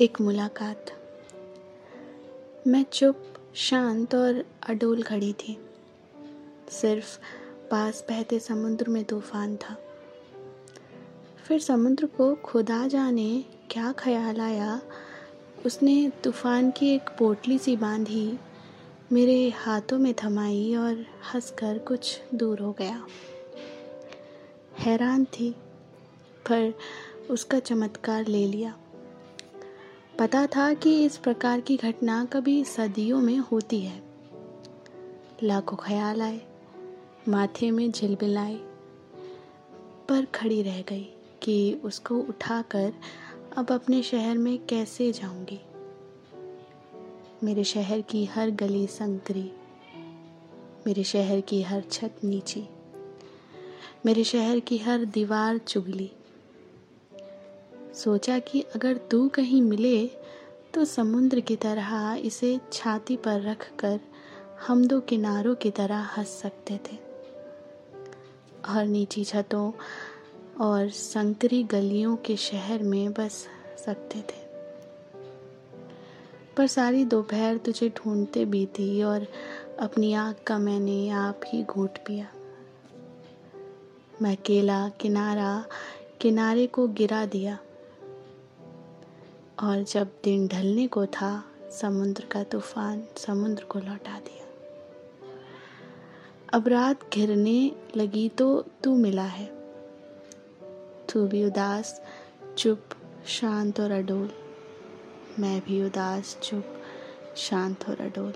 एक मुलाकात। मैं चुप, शांत और अडोल खड़ी थी। सिर्फ़ पास बहते समुद्र में तूफ़ान था। फिर समुद्र को खुदा जाने क्या ख्याल आया? उसने तूफ़ान की एक पोटली सी बांधी, मेरे हाथों में थमाई और हंसकर कुछ दूर हो गया। हैरान थी, पर उसका चमत्कार ले लिया। पता था कि इस प्रकार की घटना कभी सदियों में होती है। लाखों ख्याल आए, माथे में झिलबिलाए पर खड़ी रह गई कि उसको उठाकर अब अपने शहर में कैसे जाऊँगी। मेरे शहर की हर गली संकरी मेरे शहर की हर छत नीची, मेरे शहर की हर दीवार चुगली सोचा कि अगर तू कहीं मिले तो समुद्र की तरह इसे छाती पर रख कर हम दो किनारों की तरह हंस सकते थे। और नीची छतों और संकरी गलियों के शहर में बस सकते थे। पर सारी दोपहर तुझे ढूंढते बीती और अपनी आँख का मैंने आप ही घूट पिया। मैं केला, किनारा, किनारे को गिरा दिया। और जब दिन ढलने को था, समुद्र का तूफ़ान समुद्र को लौटा दिया। अब रात घिरने लगी तो तू मिला है। तू भी उदास, चुप, शांत और अडोल। मैं भी उदास, चुप, शांत और अडोल।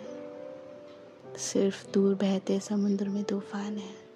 सिर्फ़ दूर बहते समुद्र में तूफ़ान है।